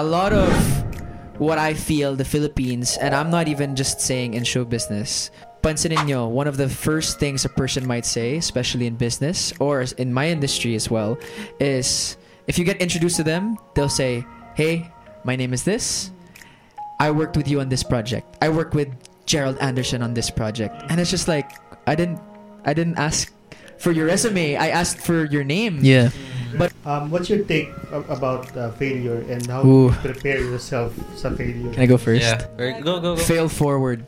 a lot of what I feel the Philippines, and I'm not even just saying in show business. Pansinin nyo, one of the first things a person might say, especially in business or in my industry as well, is if you get introduced to them, they'll say, "Hey, my name is this. I worked with you on this project. I worked with Gerald Anderson on this project." And it's just like I didn't I didn't ask for your resume. I asked for your name. Yeah. But- um, what's your take about uh, failure and how Ooh. you prepare yourself sa failure? Can I go first? Yeah. Very- Go, go, go. Fail forward.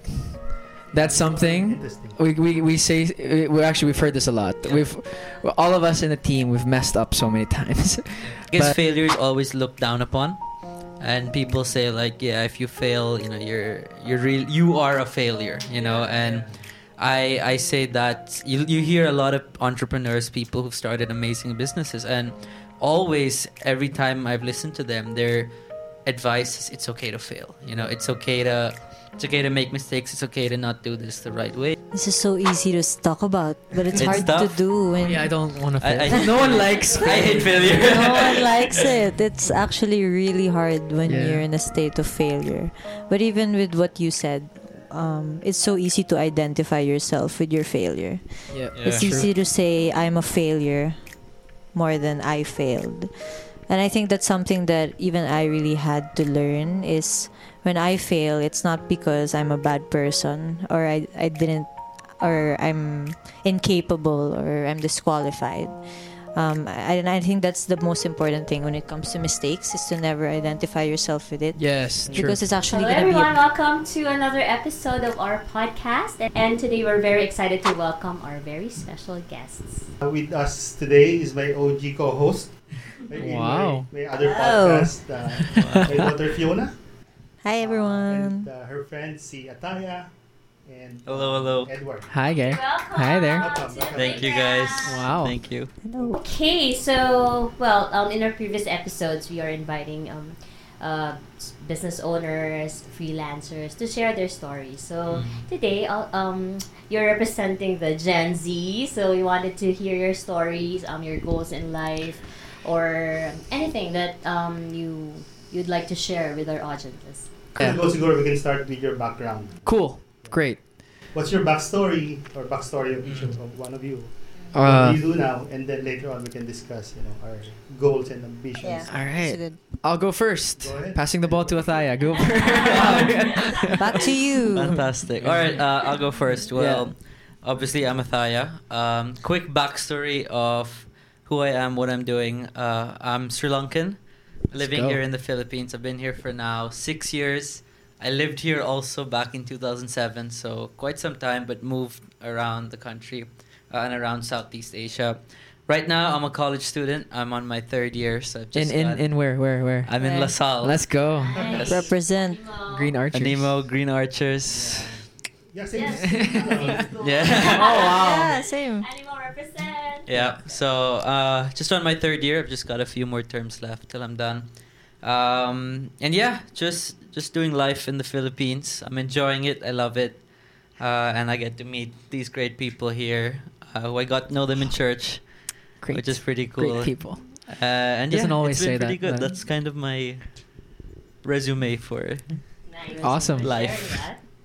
That's something we, we, we say we actually we've heard this a lot. Yeah. We've all of us in the team we've messed up so many times. Because But- failure is always looked down upon, and people say like, yeah, if you fail, you know, you're you're real, you are a failure, you know. And I I say that you you hear a lot of entrepreneurs, people who've started amazing businesses, and always every time I've listened to them, their advice is it's okay to fail. You know, it's okay to it's okay to make mistakes. It's okay to not do this the right way. This is so easy to talk about, but it's, It's hard to do when yeah, I don't want to. I- I- no one likes. I hate failure. no one likes it. It's actually really hard when Yeah. you're in a state of failure. But even with what you said, um, it's so easy to identify yourself with your failure. Yeah, Yeah. it's easy to say I'm a failure more than I failed. And I think that's something that even I really had to learn is when I fail, it's not because I'm a bad person or I, I didn't or I'm incapable or I'm disqualified. Um, I, and I think that's the most important thing when it comes to mistakes is to never identify yourself with it Yes, true. because it's actually Hello going to be everyone, a welcome to another episode of our podcast. And today we're very excited to welcome our very special guests. Uh, with us today is my OG co-host. in Wow. My, my other Wow. podcast, uh, my daughter Fiona, Hi and everyone. uh, her friend si Athaiah and Hello, hello. Edward. Hi, guy. Welcome. Hi there. Welcome, welcome. Thank you guys. Wow. Thank you. Hello. Okay, so well, um, in our previous episodes, we are inviting um, uh, business owners, freelancers to share their stories. So today, I'll, um, you're representing the Gen Z, so we wanted to hear your stories, um, your goals in life, or anything that um, you you'd like to share with our audiences. Yeah. Go siguro we can start with your background. Cool. Great. What's your backstory or backstory of each of of one of you? what Uh, do you do now? And then later on we can discuss, you know, our goals and ambitions. Yeah. all That's I'll go first. Go ahead. Passing the ball to Athaiah. Go first. Back to you. Fantastic. All right, uh, I'll go first. Well, obviously, I'm Athaiah. Um, quick backstory of who I am, what I'm doing. Uh, I'm Sri Lankan, living go. here in the Philippines. I've been here for now six years. I lived here also back in 2007, so quite some time, but moved around the country uh, and around Southeast Asia. Right now, I'm a college student. I'm on my third year, so I've in just in got- in where where where? I'm in Where? LaSalle. Let's go. Yes. Represent. Green Archers. Animo, Green Archers. Yeah, same. Yes. Yeah. Oh, wow. Yeah, same. Animal represent. Yeah. So uh, just on my third year, I've just got a few more terms left till I'm done. Um, and yeah, just just doing life in the Philippines. I'm enjoying it. I love it, uh, and I get to meet these great people here. Uh, who I got to know them in church, Great. which is pretty cool. Great people. Uh, and Doesn't yeah, always it's been say pretty that, good. but- That's kind of my resume for. Nice. Awesome. Life.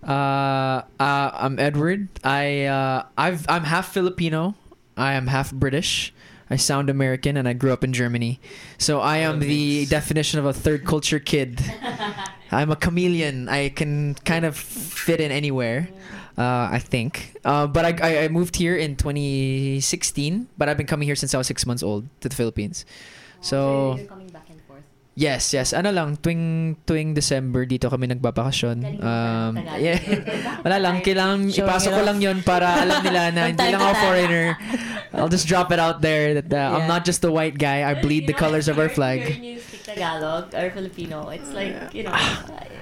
Uh, uh, I'm Edward. I uh, I've I'm half Filipino. I am half British. I sound American, and I grew up in Germany. So I am the definition of a third culture kid. I'm a chameleon. I can kind of fit in anywhere. Uh, I think. Uh, but I, I moved here in 2016. But I've been coming here since I was six months old to the Philippines. So you're coming back and forth. Yes, yes. Ano lang, tuwing, tuwing December, dito kami nagbabakasyon. Um, yeah. Wala lang, kailangan ipasok ko lang yun para alam nila na hindi lang ako foreigner. I'll just drop it out there that uh, I'm not just a white guy. I bleed the colors of our flag. When you speak Tagalog or Filipino, it's like, you know,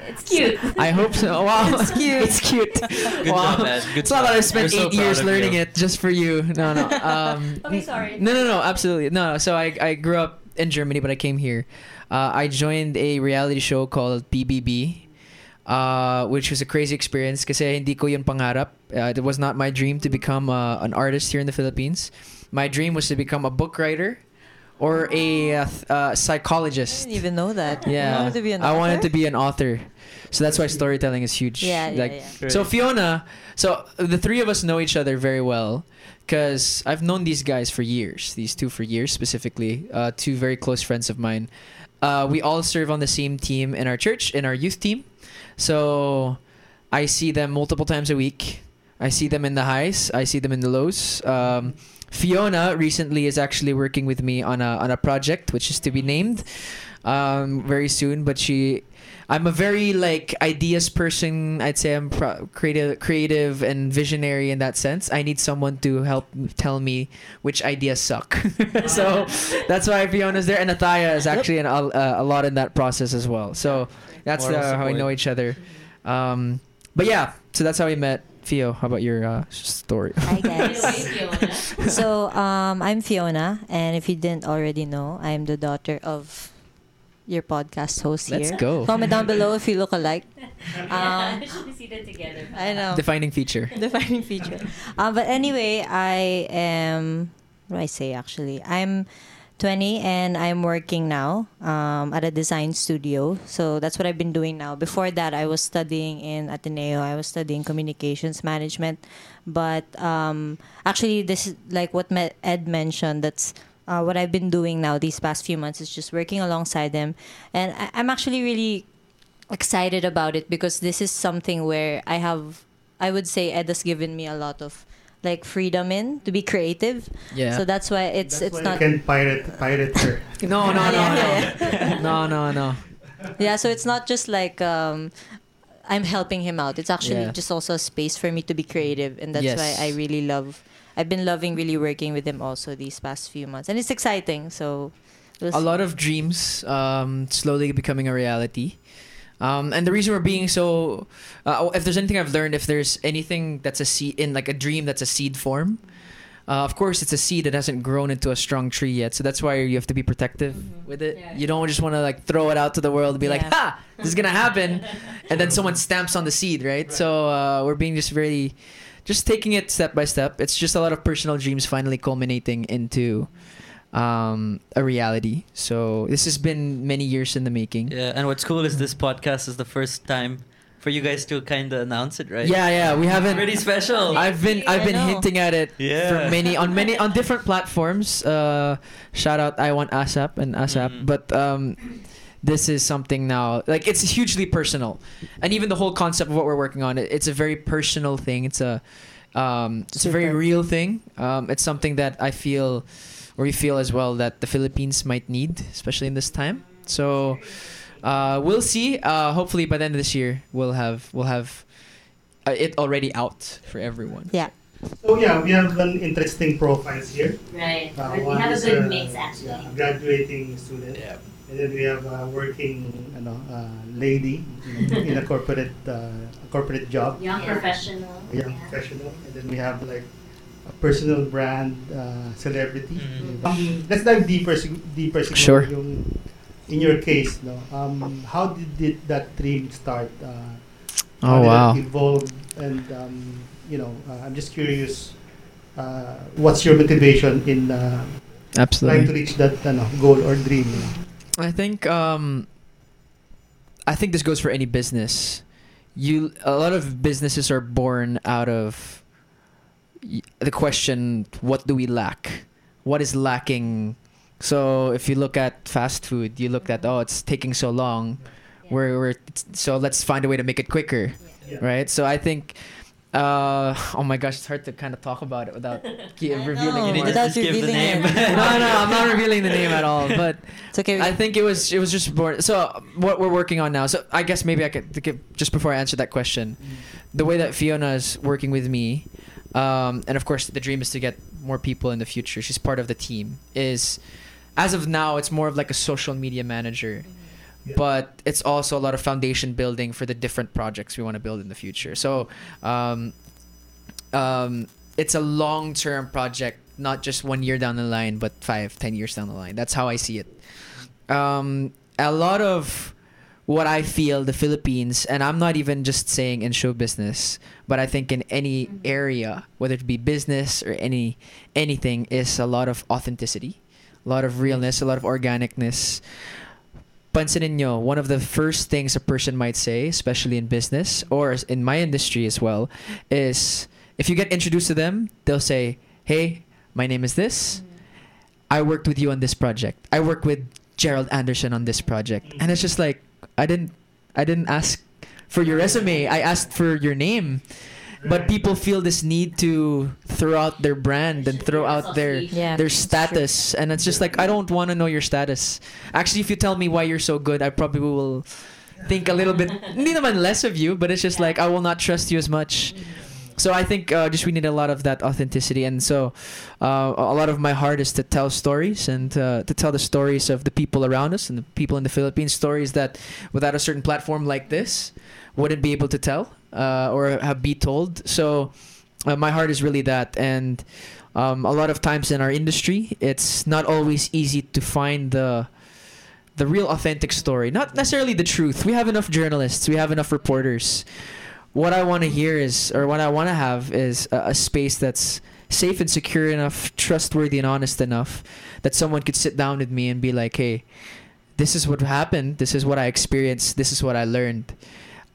it's cute. I hope so. Wow. It's cute. it's cute. Good wow. job, man. Good it's not that I job. spent We're so eight years learning you. it just for you. No, no. Um, Okay, sorry. No, no, no. Absolutely. No, no. So I, I grew up in Germany, but I came here. Uh, I joined a reality show called PBB. uh, which was a crazy experience kasi hindi ko yun pangarap. Uh, it was not my dream to become uh, an artist here in the Philippines. My dream was to become a book writer or a uh, th- uh, I psychologist. didn't even know that. You Yeah, wanted to be an I wanted to be an author, so that's why storytelling is huge. Yeah, yeah, like, yeah. So Fiona, so the three of us know each other very well because I've known these guys for years. These two for years specifically. Uh, two very close friends of mine. Uh, we all serve on the same team in our church, in our youth team. So I see them multiple times a week. I see them in the highs. I see them in the lows. Um, Fiona recently is actually working with me on a on a project which is to be named um, very soon. But she, I'm a very like ideas person. I'd say I'm pro- creative, creative and visionary in that sense. I need someone to help tell me which ideas suck. so that's why Fiona's there, and Athaiah is actually an, a, a lot in that process as well. So that's Moral uh, how we know each other. Um, but yeah, so that's how we met. Theo, how about your uh, story? Hi Take guys. So um, I'm Fiona, and if you didn't already know, I'm the daughter of your podcast host Let's here. go. Comment down below if you look alike. Um, should be seated together. I know. Defining feature. defining feature. Um, but anyway, I am. What do I say? Actually, I'm 20 and I'm working now um, at a design studio. So that's what I've been doing now. Before that, I was studying in Ateneo. I was studying communications management. But um, actually, this is like what Ed mentioned. That's uh, what I've been doing now these past few months is just working alongside them, and I- I'm actually really excited about it because this is something where I have, I would say, Ed has given me a lot of like freedom in to be creative. Yeah. So that's why it's That's it's why not you can pirate pirate her. no, no, no, Yeah, no, no, no, no. yeah. So it's not just like um, I'm helping him out. It's actually Yeah. just also a space for me to be creative, and that's Yes. why I really love. I've been loving really working with him also these past few months, and it's exciting. So we'll a lot of dreams um, slowly becoming a reality. Um, and the reason we're being so, uh, if there's anything I've learned, if there's anything that's a seed in like a dream that's a seed form, uh, of course it's a seed that hasn't grown into a strong tree yet. So that's why you have to be protective Mhm. with it. Yeah. You don't just want to like throw it out to the world and be like, "Ha, this is gonna happen," and then someone stamps on the seed, right? So uh, we're being just very, just taking it step by step. It's just a lot of personal dreams finally culminating into um, a reality. So this has been many years in the making. Yeah, and what's cool is this podcast is the first time for you guys to kind of announce it, right? Yeah, yeah, we haven't. Pretty special. I've been I've been hinting at it Yeah. for many on many on different platforms. Uh, shout out I want ASAP and ASAP, Mhm. but um, this is something now like it's hugely personal, and even the whole concept of what we're working on, it, it's a very personal thing. It's a um, it's a very real thing. Um, it's something that I feel or we feel as well that the Philippines might need, especially in this time. So uh, we'll see. Uh, hopefully by the end of this year, we'll have we'll have uh, it already out for everyone. Yeah. So yeah, we have an interesting profiles here. Right. Uh, we have a good uh, mix actually. Yeah, a graduating student. Yeah. And then we have a working ano, uh, lady you know, in a corporate uh, a corporate job, Young Yeah. professional. young yeah. professional. And then we have like a personal brand uh, celebrity. Mhm. Um, let's dive deeper, deeper siguro Sure. yung in your case, no. Um, how did it, that dream start? Uh, how Oh did wow. it evolve? And um, you know, uh, I'm just curious. Uh, what's your motivation in uh, trying to reach that ano, goal or dream? you know? I think um I think this goes for any business. You a lot of businesses are born out of y- the question what do we lack? What is lacking? So if you look at fast food, you look at oh it's taking so long. We're, we're so let's find a way to make it quicker, Yeah. right? So I think uh oh my gosh, it's hard to kind of talk about it without ki- revealing know, You need to more. without just give the name. it. no, no, I'm not revealing the name at all. But It's okay. I think it was it was just born. So what we're working on now. So I guess maybe I could give, just before I answer that question, the way that Fiona is working with me, um, and of course the dream is to get more people in the future. She's part of the team. Is as of now, it's more of like a social media manager. Yeah. But it's also a lot of foundation building for the different projects we want to build in the future. So, um, um, it's a long term project, not just one year down the line, but five, ten years down the line. That's how I see it. Um, a lot of what I feel the Philippines, and I'm not even just saying in show business, but I think in any mm-hmm. area, whether it be business or any anything, is a lot of authenticity, a lot of realness, a lot of organicness. Pansinin nyo, one of the first things a person might say, especially in business or in my industry as well, is if you get introduced to them, they'll say, "Hey, my name is this. Mm-hmm. I worked with you on this project. I work with Gerald Anderson on this project." And it's just like, I didn't I didn't ask for your resume. I asked for your name. But people feel this need to throw out their brand and throw out their Yeah. their it's true. status and it's just like I don't want to know your status. Actually, if you tell me why you're so good, I probably will think a little bit hindi naman less of you, but it's just like I will not trust you as much. Mm-hmm. So I think uh, just we need a lot of that authenticity, and so uh, a lot of my heart is to tell stories and uh, to tell the stories of the people around us and the people in the Philippines, stories that without a certain platform like this wouldn't be able to tell uh, or have be told. So uh, my heart is really that, and um, a lot of times in our industry, it's not always easy to find the the real authentic story, not necessarily the truth. We have enough journalists, we have enough reporters. What I want to hear is, or what I want to have is a, a space that's safe and secure enough, trustworthy and honest enough that someone could sit down with me and be like, "Hey, this is what happened. This is what I experienced. This is what I learned."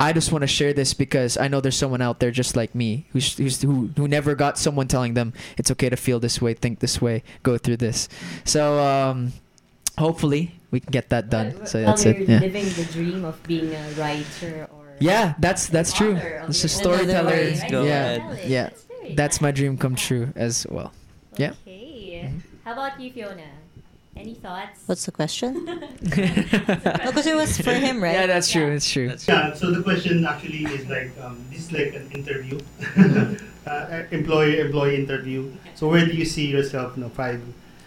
I just want to share this because I know there's someone out there just like me who's, who's who who never got someone telling them it's okay to feel this way, think this way, go through this. So um, hopefully we can get that done. Well, So that's it. Yeah. living the dream of being a writer or Yeah, that's that's true. It's a storyteller. story, right? Go Yeah, ahead. Yeah. That's, That's my dream come true as well. Yeah. Okay. How about you, Fiona? Any thoughts? What's the question? No, because it was for him, right? Yeah, that's true. Yeah. It's true. That's Yeah, so the question actually is like um, this is like an interview, uh, employee employee interview. So where do you see yourself, you know, five,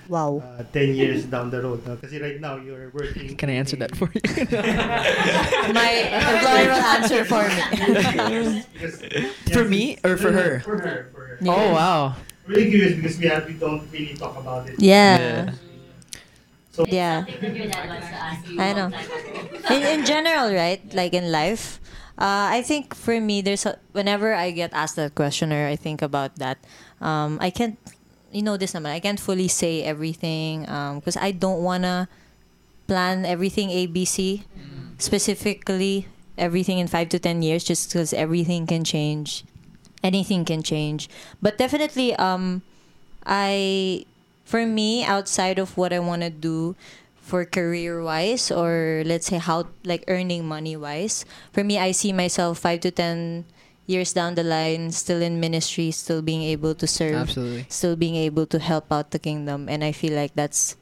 Wow. uh, ten years down the road? Because right now you're working. Can I answer that for you? My employer will answer for me. Because- For me or for no, no, her? For her. For her. Yeah. Oh wow. Really curious because we have we don't really talk about it. Yeah. So Yeah. something that your dad wants to ask you I a long know. in, in general, right? Like in life, uh, I think for me, there's a, whenever I get asked that question or I think about that, um, I can't, you know, this naman, I can't fully say everything because I don't wanna plan everything ABC, specifically everything in five to ten years, just because everything can change, anything can change. But definitely, um, I, for me, outside of what I wanna do for career wise or let's say how like earning money wise for me i see myself 5 to 10 years down the line still in ministry still being able to serve Absolutely. still being able to help out the kingdom and i feel like that's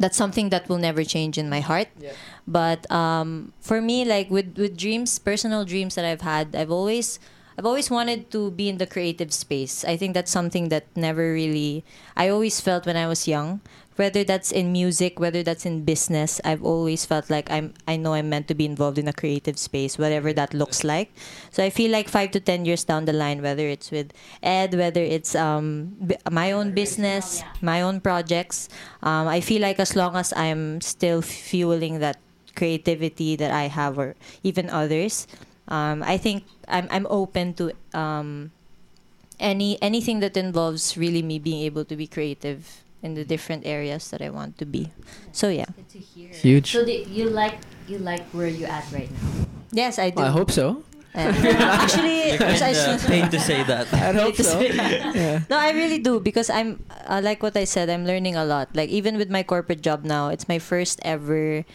that's something that will never change in my heart Yeah. but um, for me like with with dreams personal dreams that i've had i've always i've always wanted to be in the creative space i think that's something that never really i always felt when i was young whether that's in music whether that's in business i've always felt like i'm i know i'm meant to be involved in a creative space whatever that looks like. So i feel like five to ten years down the line whether it's with ed whether it's um, b- my own business my own projects um, i feel like as long as i'm still fueling that creativity that i have or even others um, i think i'm, I'm open to um, any anything that involves really me being able to be creative in the different areas that I want to be. So yeah. Good to hear. Huge. So the, you like you like where you at right now? Yes, I do. I hope so. Uh, actually, You're because I- kinda to say that. I hope so. yeah. no, I really do because I'm uh, like what I said. I'm learning a lot. Like even with my corporate job now, it's my first ever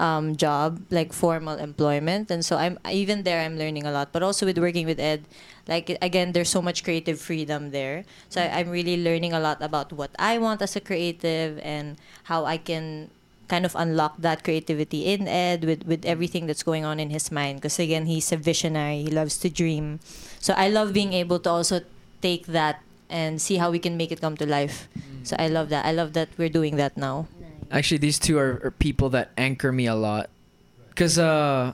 um, job, like formal employment, and so I'm even there. I'm learning a lot. But also with working with Ed, like again, there's so much creative freedom there. So I, I'm really learning a lot about what I want as a creative and how I can kind of unlock that creativity in Ed with, with everything that's going on in his mind. Because again, he's a visionary. He loves to dream. So I love being able to also take that and see how we can make it come to life. So I love that. I love that we're doing that now. Actually, these two are, are people that anchor me a lot. Cause uh,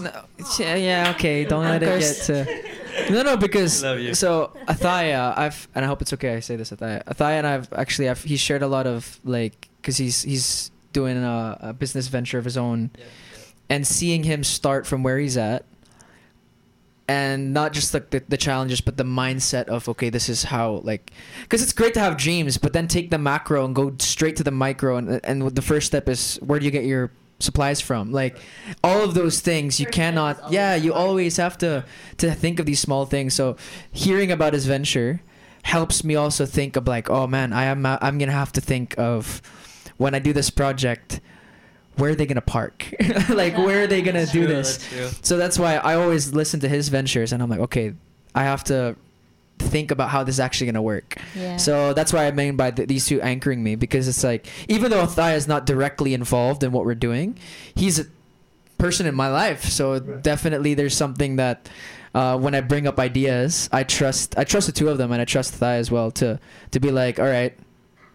no, yeah, yeah, okay, don't let it get to. No, no, because Love you. so Athaiah, I've and I hope it's okay. I say this, Athaiah. Athaiah and I've actually, I've he shared a lot of like, cause he's he's doing a, a business venture of his own, and seeing him start from where he's at. And not just like the, the challenges but the mindset of okay this is how like because it's great to have dreams but then take the macro and go straight to the micro and and the first step is where do you get your supplies from like all of those things you First cannot yeah you hard. always have to to think of these small things so hearing about his venture helps me also think of like oh man i am i'm gonna have to think of when i do this project where are they gonna park like where are they gonna That's do true, this that's so that's why I always listen to his ventures, and I'm like, okay, I have to think about how this is actually gonna work. Yeah. So that's why I mean by th- these two anchoring me because it's like even though Thaya is not directly involved in what we're doing, he's a person in my life. So Right. definitely there's something that uh, when I bring up ideas, I trust I trust the two of them and I trust Thaya as well to to be like, all right,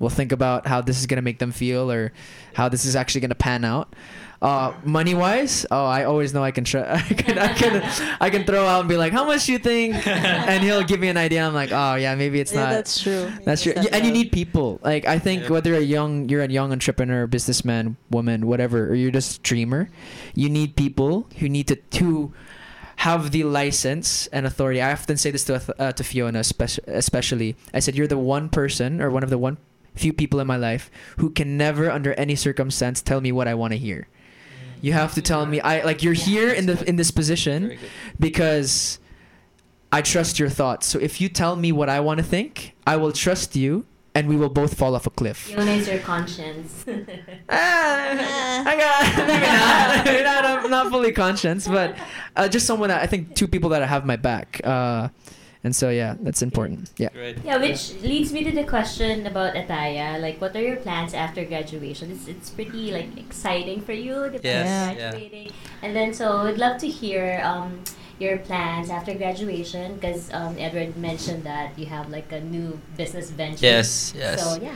we'll think about how this is gonna make them feel or how this is actually gonna pan out. Uh, money wise, oh, I always know I can, try, I can, I can, I can throw out and be like, how much do you think? and he'll give me an idea. I'm like, oh yeah, maybe it's yeah, not. that's true. That's true. That's Yeah, and you need people. Like I think Yeah. whether you're a young you're a young entrepreneur, businessman, woman, whatever, or you're just a dreamer, you need people who need to to have the license and authority. I often say this to uh, to Fiona, especially. I said you're the one person or one of the one few people in my life who can never, under any circumstance, tell me what I want to hear. You have to tell me. I like you're here in the in this position because I trust your thoughts. So if you tell me what I want to think, I will trust you, and we will both fall off a cliff. Fiona is your conscience. Ah, I got maybe not, maybe not, I'm not fully conscious, but uh, just someone that I think two people that I have my back, uh, and so yeah, that's important. Yeah. Great. yeah, which leads me to the question about Athaiah. Like, what are your plans after graduation? It's, it's pretty like exciting for you. The Yes, Yeah. yeah. graduating, and then so we'd love to hear um, your plans after graduation because um, Edward mentioned that you have like a new business venture. Yes, yes. So yeah.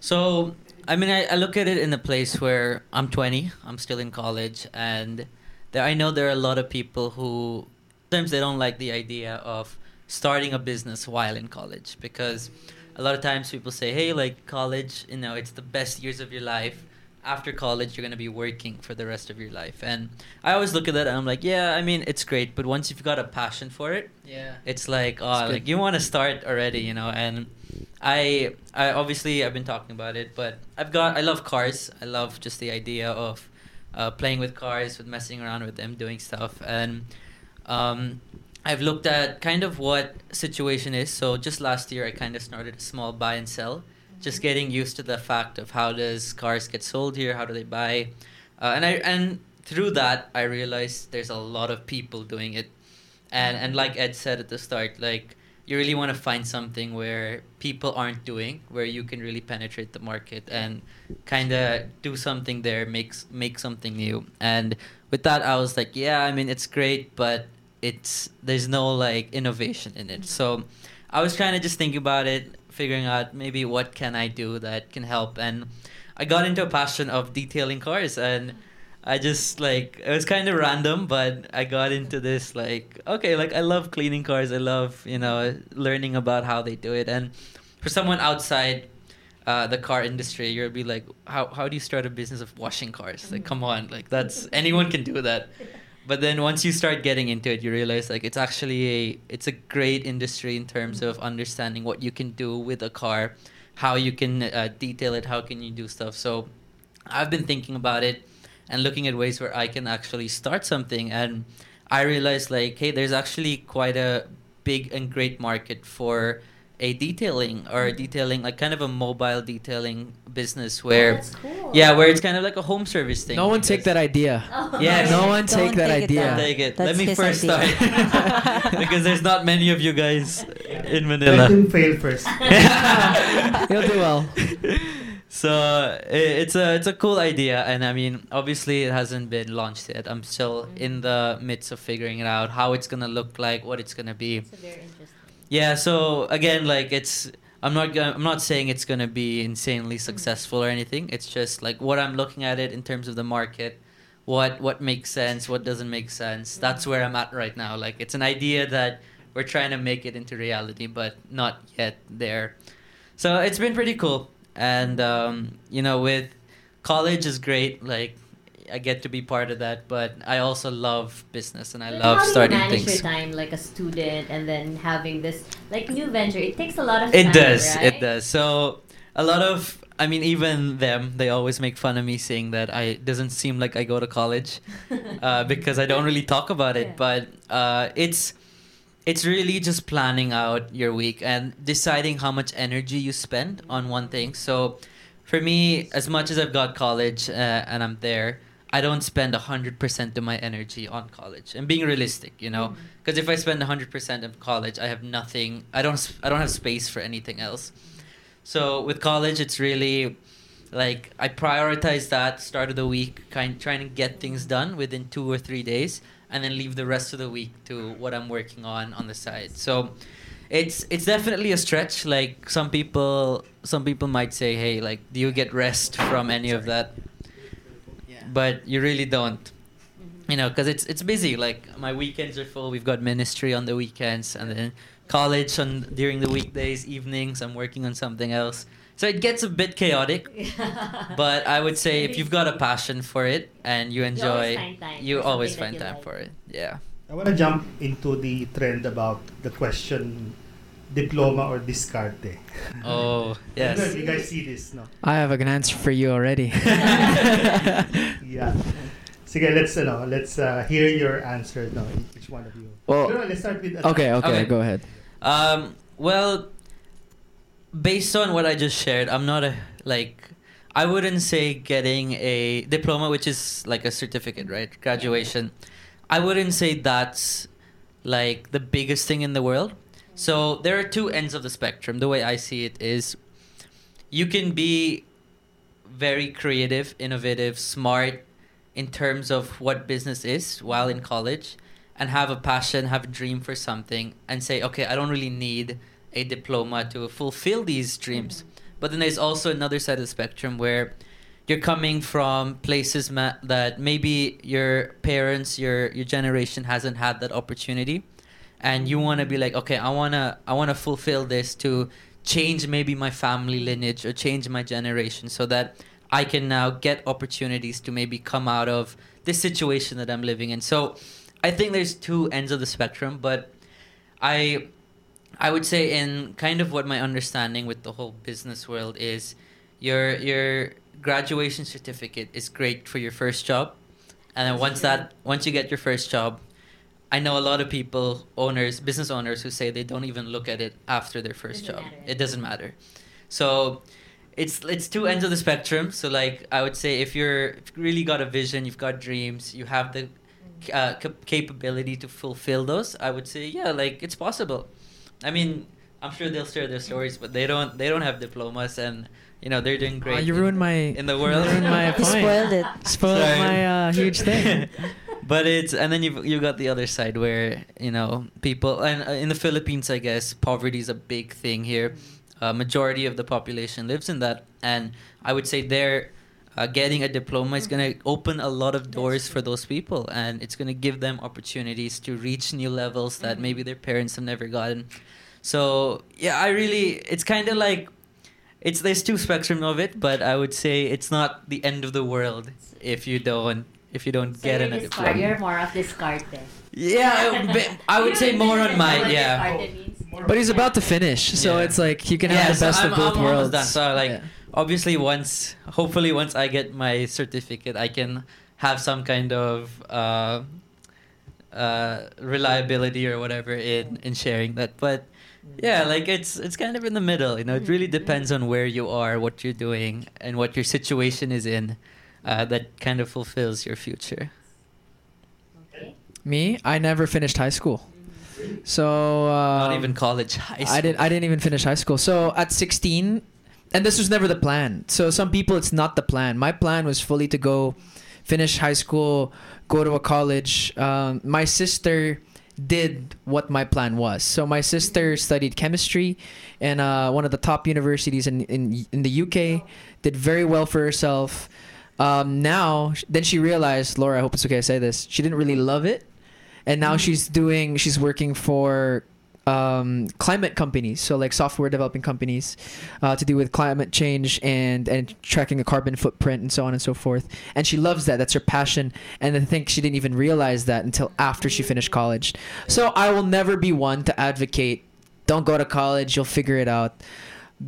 So, I mean, I, I look at it in a place where I'm 20, I'm still in college, and there, I know there are a lot of people who sometimes they don't like the idea of starting a business while in college because a lot of times people say, hey, like college, you know, it's the best years of your life. After college, you're going to be working for the rest of your life. And I always look at that and I'm like, yeah, I mean, it's great, but once you've got a passion for it, Yeah. it's like oh It's like you want to start already you know and i i obviously i've been talking about it but i've got i love cars i love just the idea of uh, playing with cars with messing around with them doing stuff and um i've looked at kind of what situation is. So just last year i kind of started a small buy and sell just getting used to the fact of how does cars get sold here? How do they buy? Uh, and i and through that i realized there's a lot of people doing it. And and like Ed said at the start, like you really want to find something where people aren't doing, where you can really penetrate the market and kind of do something there, makes make something new. And with that, I was like, yeah, I mean, it's great, but it's there's no like innovation in it. So I was trying to just think about it, figuring out maybe what can I do that can help, and I got into a passion of detailing cars and. I just like it was kind of random, but I got into this like okay, like I love cleaning cars. I love you know learning about how they do it. And for someone outside uh, the car industry, you'll be like, how how do you start a business of washing cars? Like, come on, like that's anyone can do that. But then once you start getting into it, you realize like it's actually a it's a great industry in terms of understanding what you can do with a car, how you can uh, detail it, how can you do stuff. So I've been thinking about it and looking at ways where I can actually start something. And I realized, like, hey, there's actually quite a big and great market for a detailing or a detailing, like kind of a mobile detailing business where, Oh, that's cool. yeah, where it's kind of like a home service thing. No one take that idea. Oh. Yes. No one Don't take that take idea. down. Take it. That's Let me first idea. start because there's not many of you guys in Let Manila. him fail first. You'll do well. so it's a it's a cool idea, and I mean, obviously, it hasn't been launched yet. I'm still mm-hmm. in the midst of figuring it out, how it's gonna look like, what it's gonna be. It's very interesting. Yeah. So again, like it's. I'm not. Gonna, I'm not saying it's gonna be insanely successful or anything. It's just like what I'm looking at it in terms of the market, what what makes sense, what doesn't make sense. That's where I'm at right now. Like it's an idea that we're trying to make it into reality, but not yet there. So it's been pretty cool, and um, you know, with college is great. Like I get to be part of that, but I also love business and I love how starting do you manage things. your time like a student and then having this like new venture? It takes a lot of It time, does. right? It does. So a lot of I mean even them they always make fun of me saying that I doesn't seem like I go to college uh, because I don't really talk about it. Yeah. But uh, it's it's really just planning out your week and deciding how much energy you spend on one thing. So for me, as much as I've got college uh, and I'm there, I don't spend hundred percent of my energy on college. And being realistic, you know, mm. because if I spend hundred percent of college, I have nothing. I don't. I don't have space for anything else. So with college, it's really like I prioritize that start of the week, kind trying to get things done within two or three days, and then leave the rest of the week to what I'm working on on the side. So it's it's definitely a stretch. Like some people, some people might say, "Hey, like, do you get rest from any of that?" But you really don't. Mhm. you know because it's it's busy. Like my weekends are full. We've got ministry on the weekends and then college on during the weekdays evenings. I'm working on something else. So it gets a bit chaotic but i would say if you've got a passion for it and you always enjoy find time you always find you time like. for it. Yeah. I want to jump into the trend about the question diploma or diskarte. oh I don't know if yes you guys see this, no? I have an answer for you already. Yeah. Sige, let's ano, let's uh, hear your answer no, each one of you. Well, No, no, let's start with okay, okay, Okay. go ahead. Um, well, based on what I just shared, I'm not a like. I wouldn't say getting a diploma, which is like a certificate, right? Graduation. I wouldn't say that's like the biggest thing in the world. So there are two ends of the spectrum. The way I see it is, you can be very creative, innovative, smart in terms of what business is while in college and have a passion, have a dream for something and say, okay, I don't really need a diploma to fulfill these dreams. Mm-hmm. But then there's also another side of the spectrum where you're coming from places ma- that maybe your parents, your your generation hasn't had that opportunity, and you want to be like, okay, I wanna I wanna fulfill this to change maybe my family lineage or change my generation so that I can now get opportunities to maybe come out of this situation that I'm living in. So I think there's two ends of the spectrum, but I I would say in kind of what my understanding with the whole business world is your your graduation certificate is great for your first job. And then once that once you get your first job, I know a lot of people, owners, business owners who say they don't even look at it after their first Doesn't job. matter. It doesn't matter. So it's it's two ends of the spectrum. So like I would say if you're if you really got a vision, you've got dreams, you have the uh, cap- capability to fulfill those, I would say yeah, like it's possible. I mean, I'm sure they'll share their stories, but they don't they don't have diplomas and you know they're doing Oh, great. you in- ruined my in the world. You ruined my point. spoiled it. Spoiled Sorry. my uh, huge thing. but it's and then you've you got the other side where you know people and uh, in the Philippines, I guess poverty is a big thing here. Uh, majority of the population lives in that, and I would say there, uh, getting a diploma is gonna open a lot of doors for those people, and it's gonna give them opportunities to reach new levels that Mhm. maybe their parents have never gotten. So yeah, I really it's kind of like. It's there's two spectrum of it, but I would say it's not the end of the world if you don't if you don't So get you're, an a discard, diploma. you're more of diskarte. Yeah, I, but I would say more on my yeah. But he's about to finish, so Yeah. it's like you can Yeah, have the so best I'm- of both I'm worlds. done. So, like, Yeah. Obviously, once hopefully once I get my certificate, I can have some kind of uh, uh, reliability or whatever in in sharing that. But yeah, like it's it's kind of in the middle. You know, it really depends on where you are, what you're doing, and what your situation is in. Uh, that kind of fulfills your future. Okay. Me, I never finished high school. So um, Not even college, high school. I didn't. I didn't even finish high school. So at 16, and this was never the plan. So some people, it's not the plan. My plan was fully to go finish high school, go to a college. Um, my sister did what my plan was. So my sister studied chemistry in uh, one of the top universities in, in in the UK. Did very well for herself. Um, now, then she realized, Laura, I hope it's okay I say this. She didn't really love it, and now she's doing. She's working for um, climate companies, so like software developing companies, uh, to do with climate change and and tracking a carbon footprint and so on and so forth. And she loves that. That's her passion. And I think she didn't even realize that until after she finished college. So I will never be one to advocate. Don't go to college. You'll figure it out,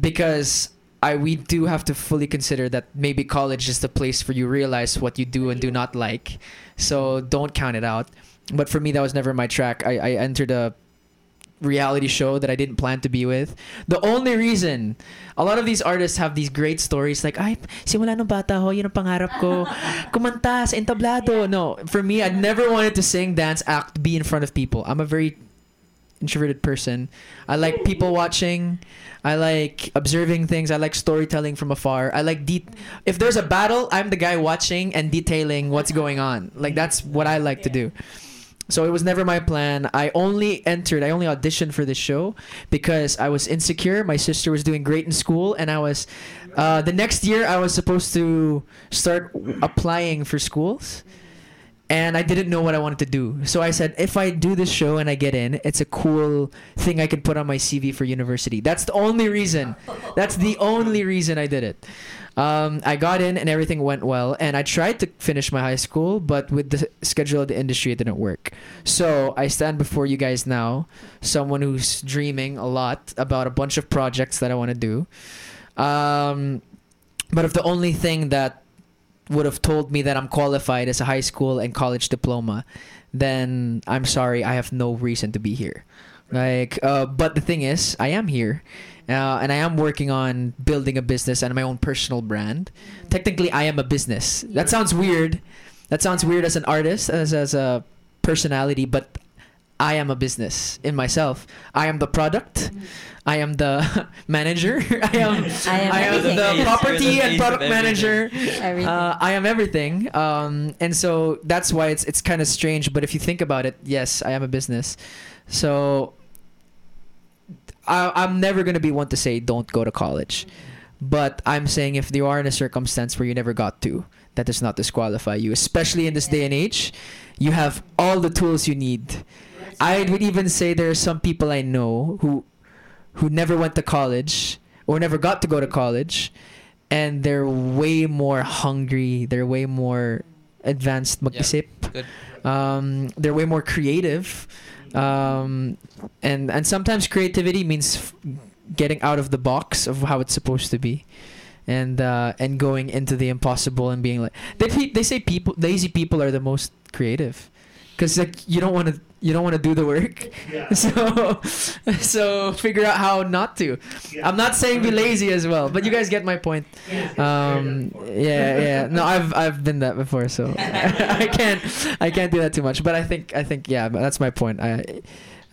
because I we do have to fully consider that maybe college is the place for you realize what you do and do not like. So don't count it out. But for me, that was never my track. I, I entered a reality show that I didn't plan to be with. The only reason, a lot of these artists have these great stories like, ay, simula nung bata ho, yun ang pangarap ko. Kumanta sa entablado. No, for me, I never wanted to sing, dance, act, be in front of people. I'm a very introverted person. I like people watching. I like observing things. I like storytelling from afar. I like de- if there's a battle, I'm the guy watching and detailing what's going on. Like that's what I like to do. So it was never my plan. I only entered, I only auditioned for this show because I was insecure. My sister was doing great in school, and I was. Uh, the next year, I was supposed to start applying for schools, and I didn't know what I wanted to do. So I said, if I do this show and I get in, it's a cool thing I can put on my CV for university. That's the only reason. That's the only reason I did it. Um, I got in and everything went well, and I tried to finish my high school, but with the schedule of the industry, it didn't work. So I stand before you guys now, someone who's dreaming a lot about a bunch of projects that I want to do. Um, but if the only thing that would have told me that I'm qualified as a high school and college diploma, then I'm sorry, I have no reason to be here. Like, uh, but the thing is, I am here, uh, and I am working on building a business and my own personal brand. Technically, I am a business. That sounds weird. That sounds weird as an artist, as as a personality, but I am a business in myself. I am the product. I am the manager. I am. I am I am everything. the property the and product of manager. Everything. Uh, I am everything, um, and so that's why it's it's kind of strange. But if you think about it, yes, I am a business. So I, I'm never gonna be one to say don't go to college, but I'm saying if you are in a circumstance where you never got to, that does not disqualify you. Especially in this day and age, you have all the tools you need. I would even say there are some people I know who who never went to college or never got to go to college and they're way more hungry, they're way more advanced mag-isip. Good. Um, they're way more creative. Um, and and sometimes creativity means f- getting out of the box of how it's supposed to be. And uh, and going into the impossible and being like they they say people lazy people are the most creative because like you don't want to you don't want to do the work Yeah. so so figure out how not to Yeah. i'm not saying be lazy as well but you guys get my point Yes, yes, um yeah yeah no i've i've been that before so i can't i can't do that too much but i think i think yeah but that's my point i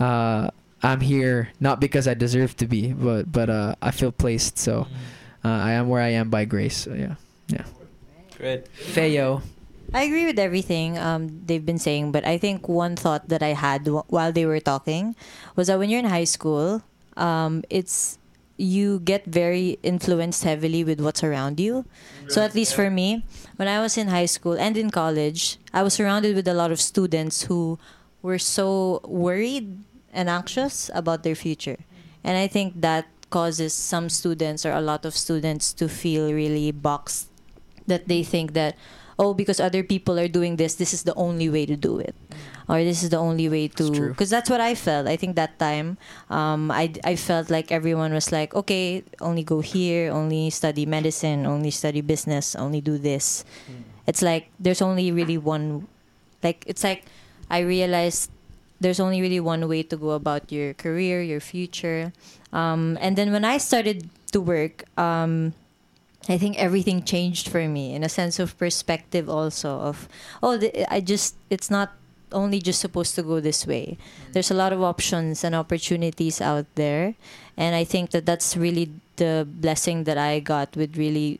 uh i'm here not because i deserve to be but but uh i feel placed so uh, i am where i am by grace so yeah Great. Feyo. I agree with everything um, they've been saying, but I think one thought that I had w- while they were talking was that when you're in high school, um, it's you get very influenced heavily with what's around you. So at least for me, when I was in high school and in college, I was surrounded with a lot of students who were so worried and anxious about their future. And I think that causes some students or a lot of students to feel really boxed that they think that oh because other people are doing this this is the only way to do it. Or this is the only way to because that's what i felt. I think that time um, I, I felt like everyone was like okay only go here only study medicine only study business only do this. It's like there's only really one like it's like i realized there's only really one way to go about your career your future. Um, and then when i started to work um, I think everything changed for me in a sense of perspective also of oh I just it's not only just supposed to go this way. There's a lot of options and opportunities out there and I think that that's really the blessing that I got with really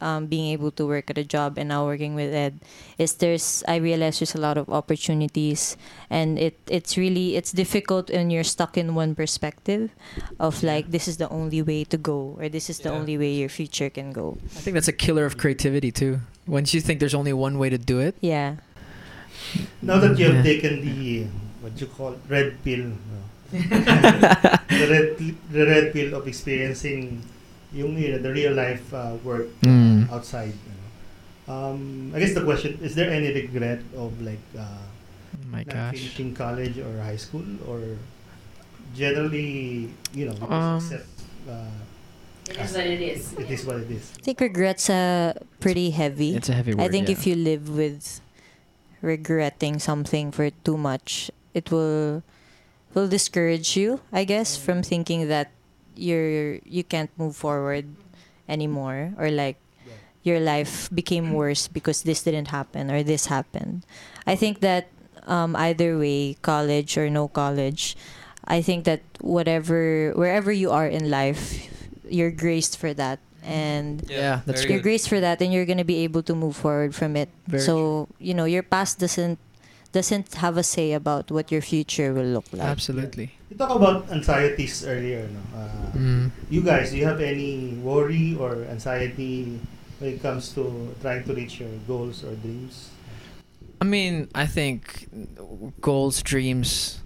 um, being able to work at a job and now working with Ed is there's I realize there's a lot of opportunities and it it's really it's difficult when you're stuck in one perspective of like this is the only way to go or this is the Yeah. only way your future can go. I think that's a killer of creativity too. Once you think there's only one way to do it, Yeah. Now that you have Yeah. taken the what you call red pill, no, the red the red pill of experiencing yung you know, the real life uh, work uh, Mm. outside. You know. Um, I guess the question is there any regret of like uh, Oh my not gosh. finishing college or high school or generally you know you just Um, accept uh, It is what it is. it is what it is. I think regrets are pretty heavy. It's a heavy word. I think yeah. if you live with regretting something for too much, it will will discourage you, I guess, from thinking that you're you can't move forward anymore or like your life became worse because this didn't happen or this happened. I think that um, either way, college or no college, I think that whatever wherever you are in life, you're graced for that and Yeah, that's you're good. graced for that and you're gonna be able to move forward from it Very so you know your past doesn't doesn't have a say about what your future will look like Absolutely. Talk about anxieties earlier. No? Uh, Mm. You guys, do you have any worry or anxiety when it comes to trying to reach your goals or dreams? I mean, I think goals, dreams,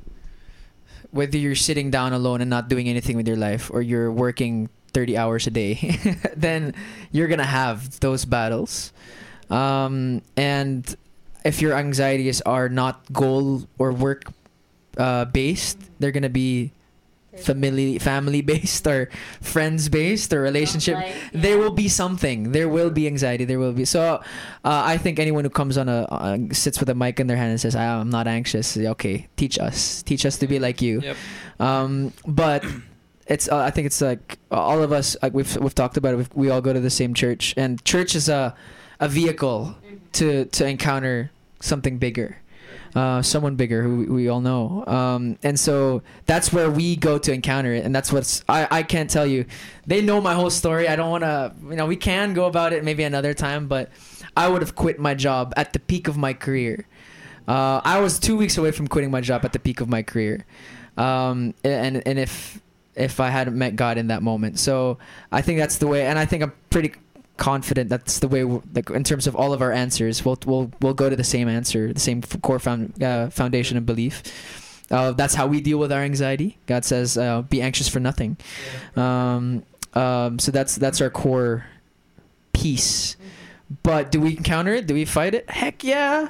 whether you're sitting down alone and not doing anything with your life or you're working 30 hours a day, then you're going to have those battles. Um, and if your anxieties are not goal or work uh, based, they're going to be family family based or friends based or relationship. Like, there will be something. There will be anxiety. There will be so uh, i think anyone who comes on a uh, sits with a mic in their hand and says "Ah, i'm not anxious okay. Teach us. Teach us to be like you. Yep. um, but it's uh, i think it's like all of us like we've we've talked about it. We've, we all go to the same church. And church is a a vehicle to to encounter something bigger uh, someone bigger who we all know. Um, and so that's where we go to encounter it. And that's what's I, I can't tell you. They know my whole story. I don't want to you know we can go about it maybe another time but i would have quit my job at the peak of my career. Uh, i was two weeks away from quitting my job at the peak of my career. Um, and and if if i hadn't met god in that moment. So i think that's the way and i think i'm pretty confident that's the way like in terms of all of our answers we'll we'll we'll go to the same answer the same core found, uh, foundation of belief. Uh, that's how we deal with our anxiety. God says uh, be anxious for nothing. Um, um, so that's that's our core piece but do we encounter it? Do we fight it? Heck yeah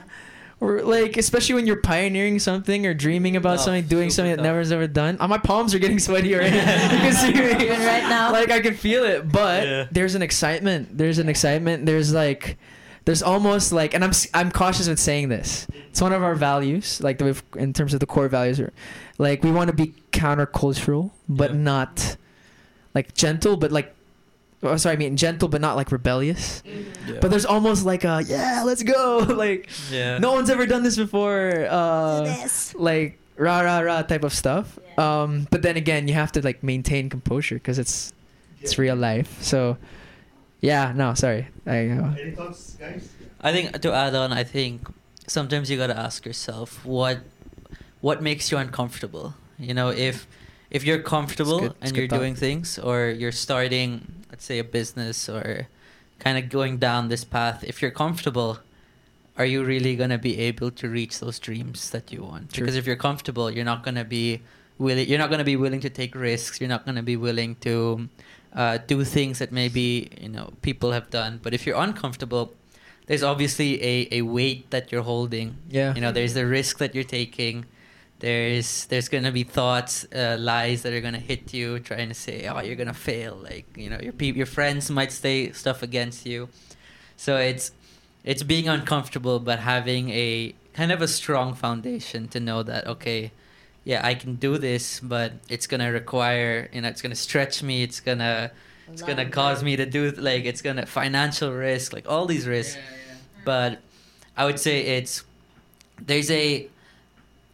or like especially when you're pioneering something or dreaming about Tough, something doing super something that tough. never's ever done oh, my palms are getting sweaty already you can see me Even right now. like I can feel it, but Yeah. there's an excitement. There's an excitement. There's like, there's almost like, and I'm s- I'm cautious with saying this. It's one of our values, like the, in terms of the core values, are like we want to be countercultural, but Yeah. not like gentle, but like. Oh, sorry, I mean gentle, but not like rebellious. Mhm. But there's almost like a yeah, let's go. like yeah. no one's ever done this before. Uh, Yes. like rah rah rah type of stuff. Um, but then again, you have to like maintain composure because it's it's real life. So, yeah, no, sorry. I uh, Any thoughts, guys? I think to add on, I think sometimes you gotta ask yourself what what makes you uncomfortable. You know, if if you're comfortable good- and you're thought. doing things, or you're starting, let's say, a business, or kind of going down this path, if you're comfortable, are you really gonna be able to reach those dreams that you want? Because if you're comfortable, you're not gonna be willing. You're not gonna be willing to take risks. You're not gonna be willing to uh, do things that maybe you know people have done. But if you're uncomfortable, there's obviously a, a weight that you're holding. yeah. You know, there's the risk that you're taking. There's there's gonna be thoughts, uh, lies that are gonna hit you, trying to say, oh, you're gonna fail. Like you know, your peop your friends might say stuff against you. So it's it's being uncomfortable, but having a kind of a strong foundation to know that okay, yeah, I can do this, but it's gonna require you know, it's gonna stretch me. It's gonna it's gonna cause me to do like it's gonna financial risk, like all these risks but I would say it's there's a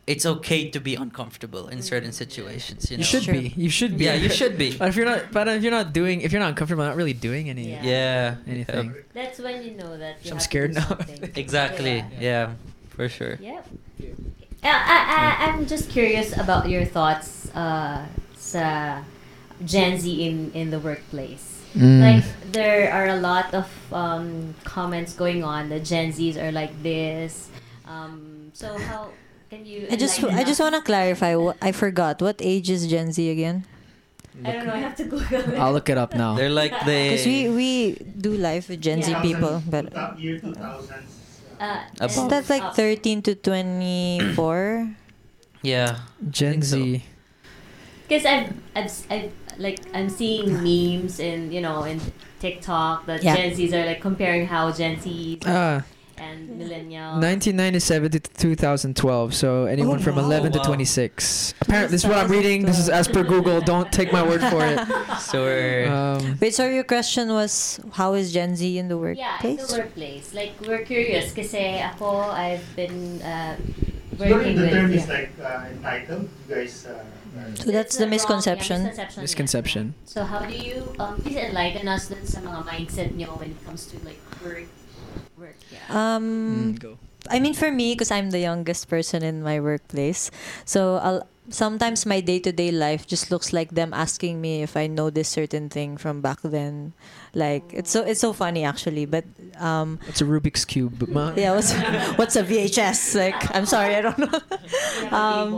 it's okay to be uncomfortable in certain situations. You, know? You should Sure. be. You should be. Yeah, you should be. But if you're not, but if you're not doing, if you're not uncomfortable, not really doing any. Yeah. Yeah, Anything. That's when you know that you I'm have scared to do now. Exactly. Yeah. Yeah. for sure. Yep. Uh, I, I, I'm just curious about your thoughts uh, sa Gen Z in, in the workplace. Mm. Like, there are a lot of um, comments going on that Gen Zs are like this. Um, so, how can you? I just I just want to clarify. What I forgot. What age is Gen Z again? I don't know. I have to Google it. I'll look it up now. They're like the Because we we do live with Gen Z people, but year 2000s. Uh, so that's like 13 to 24. yeah. Gen think so. Z. Because I've, I've, I've, like, I'm seeing memes in, you know, in TikTok that Yeah. Gen Zs are like comparing how Gen Zs Ah, and millennials. 1997 to 2012. So anyone Oh, from wow. 11 to Wow. 26. Apparently, this is what I'm reading. This is as per Google. Don't take my word for it. So we're Um, Wait, so your question was how is Gen Z in the workplace? Yeah, in workplace? the workplace. Like, we're curious kasi ako, I've been uh, Sorry, working the with... term yeah. is like uh, entitled. You guys. Uh, So that's the wrong- yeah, misconception. misconception. Misconception. yeah. So how do you, um, please enlighten us dun sa mga mindset nyo when it comes to like work, work, yeah. Um, mm, go. I mean, for me, because I'm the youngest person in my workplace, so I'll, sometimes my day to day life just looks like them asking me if I know this certain thing from back then. Like it's so it's so funny actually, but um, It's a Rubik's cube. Ma- yeah, what's what's a VHS? Like I'm sorry, I don't know. Um,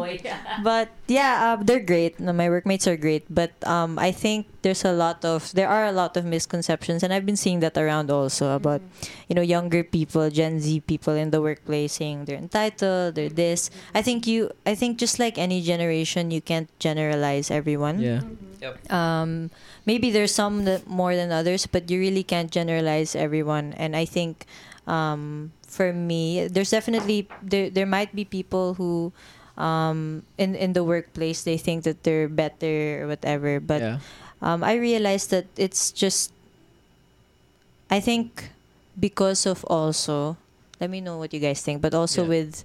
but yeah, uh, they're great. My workmates are great, but um, I think there's a lot of there are a lot of misconceptions, and I've been seeing that around also about you know younger people, Gen Z people in the workplace saying they're entitled, they're this. I think you, I think just like any generation, you can't generalize everyone. Yeah. Mhm. Um, maybe there's some that more than others, but you really can't generalize everyone. And I think um, for me, there's definitely there there might be people who um, in in the workplace they think that they're better or whatever, but yeah. um, I realized that it's just I think because of also let me know what you guys think, but also Yeah. with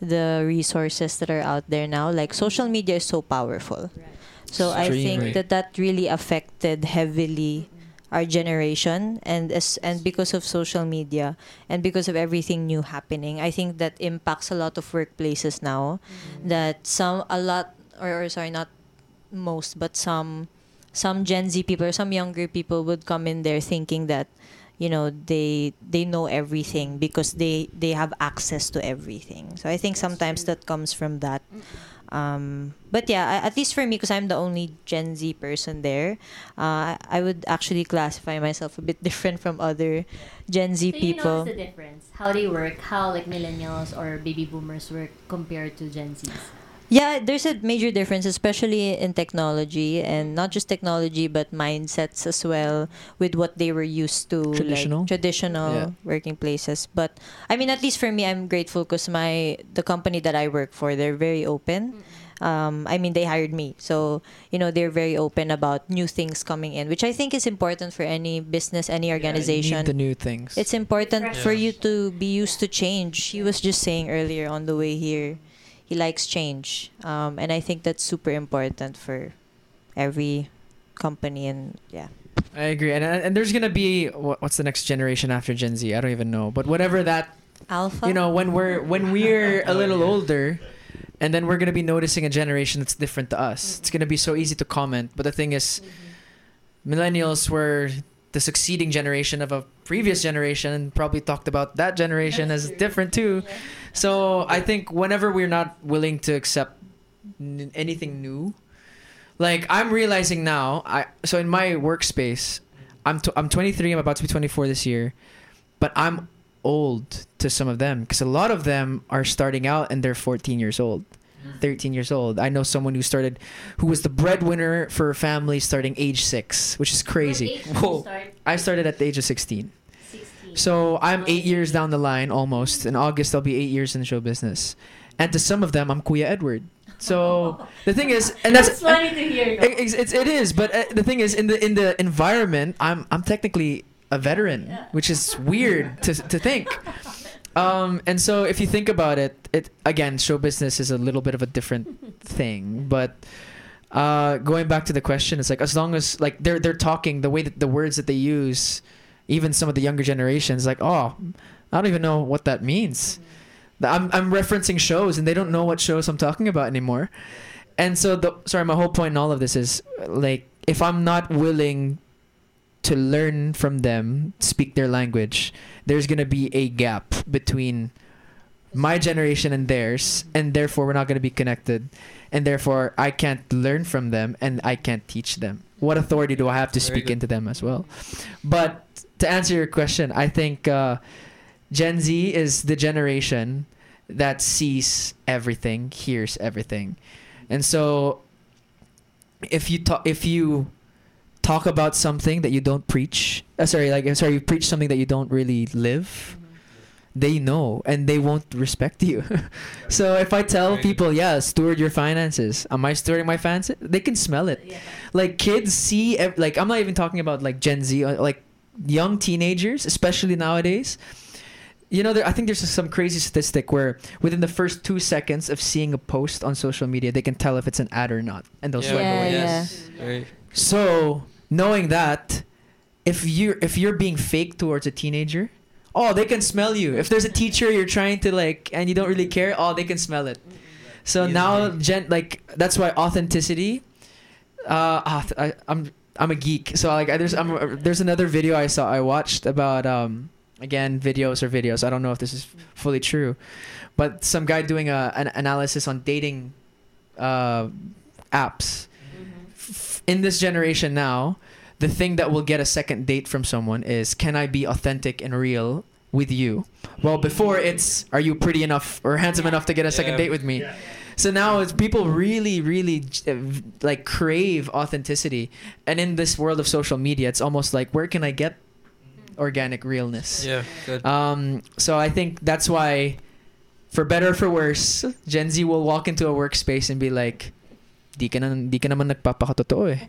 the resources that are out there now, like social media is so powerful. Right. So I think that that really affected heavily our generation and as and because of social media and because of everything new happening, I think that impacts a lot of workplaces now. That some a lot or, or sorry, not most, but some some Gen Z people or some younger people would come in there thinking that you know they they know everything because they they have access to everything. So I think sometimes that comes from that. Um, but yeah, at least for me, because I'm the only Gen Z person there, uh, I would actually classify myself a bit different from other Gen Z So you people. notice the difference? How they work, how like millennials or baby boomers work compared to Gen Zs? Yeah, there's a major difference, especially in technology, and not just technology, but mindsets as well, with what they were used to, Traditional? like traditional Yeah. working places. But I mean, at least for me, I'm grateful because my the company that I work for, they're very open. Um, I mean, they hired me, so you know they're very open about new things coming in, which I think is important for any business, any organization. Need the new things. It's important Fresh. for you to be used to change. He was just saying earlier on the way here, he likes change, um, and I think that's super important for every company. And yeah, I agree. And and there's gonna be what's the next generation after Gen Z? I don't even know. But whatever that Alpha. you know when we're when we're a little older and then we're going to be noticing a generation that's different to us it's going to be so easy to comment but the thing is millennials were the succeeding generation of a previous generation and probably talked about that generation as different too so i think whenever we're not willing to accept n- anything new like i'm realizing now i so in my workspace i'm t- i'm 23 i'm about to be 24 this year but i'm old to some of them because a lot of them are starting out and they're 14 years old mm. 13 years old i know someone who started who was the breadwinner for a family starting age 6 which is crazy What age did you Whoa. start? i started at the age of 16 16. So i'm eight years down the line almost in august i'll be eight years in the show business and to some of them i'm kuya edward so the thing is and that's, That's funny to hear. it, it's, it's, but uh, the thing is, in the in the environment, I'm I'm technically a veteran, which is weird to to think. Um, and so if you think about it, it again, show business is a little bit of a different thing. But uh, going back to the question, it's like as long as like they're they're talking the way that the words that they use, even some of the younger generations, like oh, I don't even know what that means. Mm-hmm. I'm I'm referencing shows and they don't know what shows I'm talking about anymore. And so the sorry, my whole point in all of this is like if I'm not willing to learn from them, speak their language, there's gonna be a gap between my generation and theirs, mm-hmm. and therefore we're not going to be connected, and therefore I can't learn from them and I can't teach them. What authority do I have to Very speak good. into them as well? But to answer your question, I think uh, Gen Z is the generation that sees everything, hears everything, and so if you talk, if you talk about something that you don't preach, uh, sorry, like sorry, you preach something that you don't really live, they know and they won't respect you. so if I tell people, yeah, steward your finances, am I stewarding my finances? They can smell it. Yeah. Like kids see, ev- like I'm not even talking about like Gen Z, uh, like young teenagers, especially nowadays. You know, there, I think there's some crazy statistic where within the first two seconds of seeing a post on social media, they can tell if it's an ad or not, and they'll Yeah, swipe Yeah, away. yes. Very- So knowing that, if you are if you're being fake towards a teenager, oh they can smell you. If there's a teacher you're trying to like and you don't really care, oh they can smell it. So Easily. now, gen like that's why authenticity. Uh, ah, I, I'm I'm a geek, so like I, there's I'm, there's another video I saw I watched about um again videos or videos. I don't know if this is fully true, but some guy doing a an analysis on dating uh, apps f- in this generation now, the thing that will get a second date from someone is can I be authentic and real with you? Well, before it's are you pretty enough or handsome enough to get a second Yeah. date with me? Yeah. So now it's people really, really uh, like crave authenticity, and in this world of social media, it's almost like where can I get organic realness? Yeah, good. Um, so I think that's why, for better or for worse, Gen Z will walk into a workspace and be like, "Di ka na, di ka naman nagpapakatotoo eh.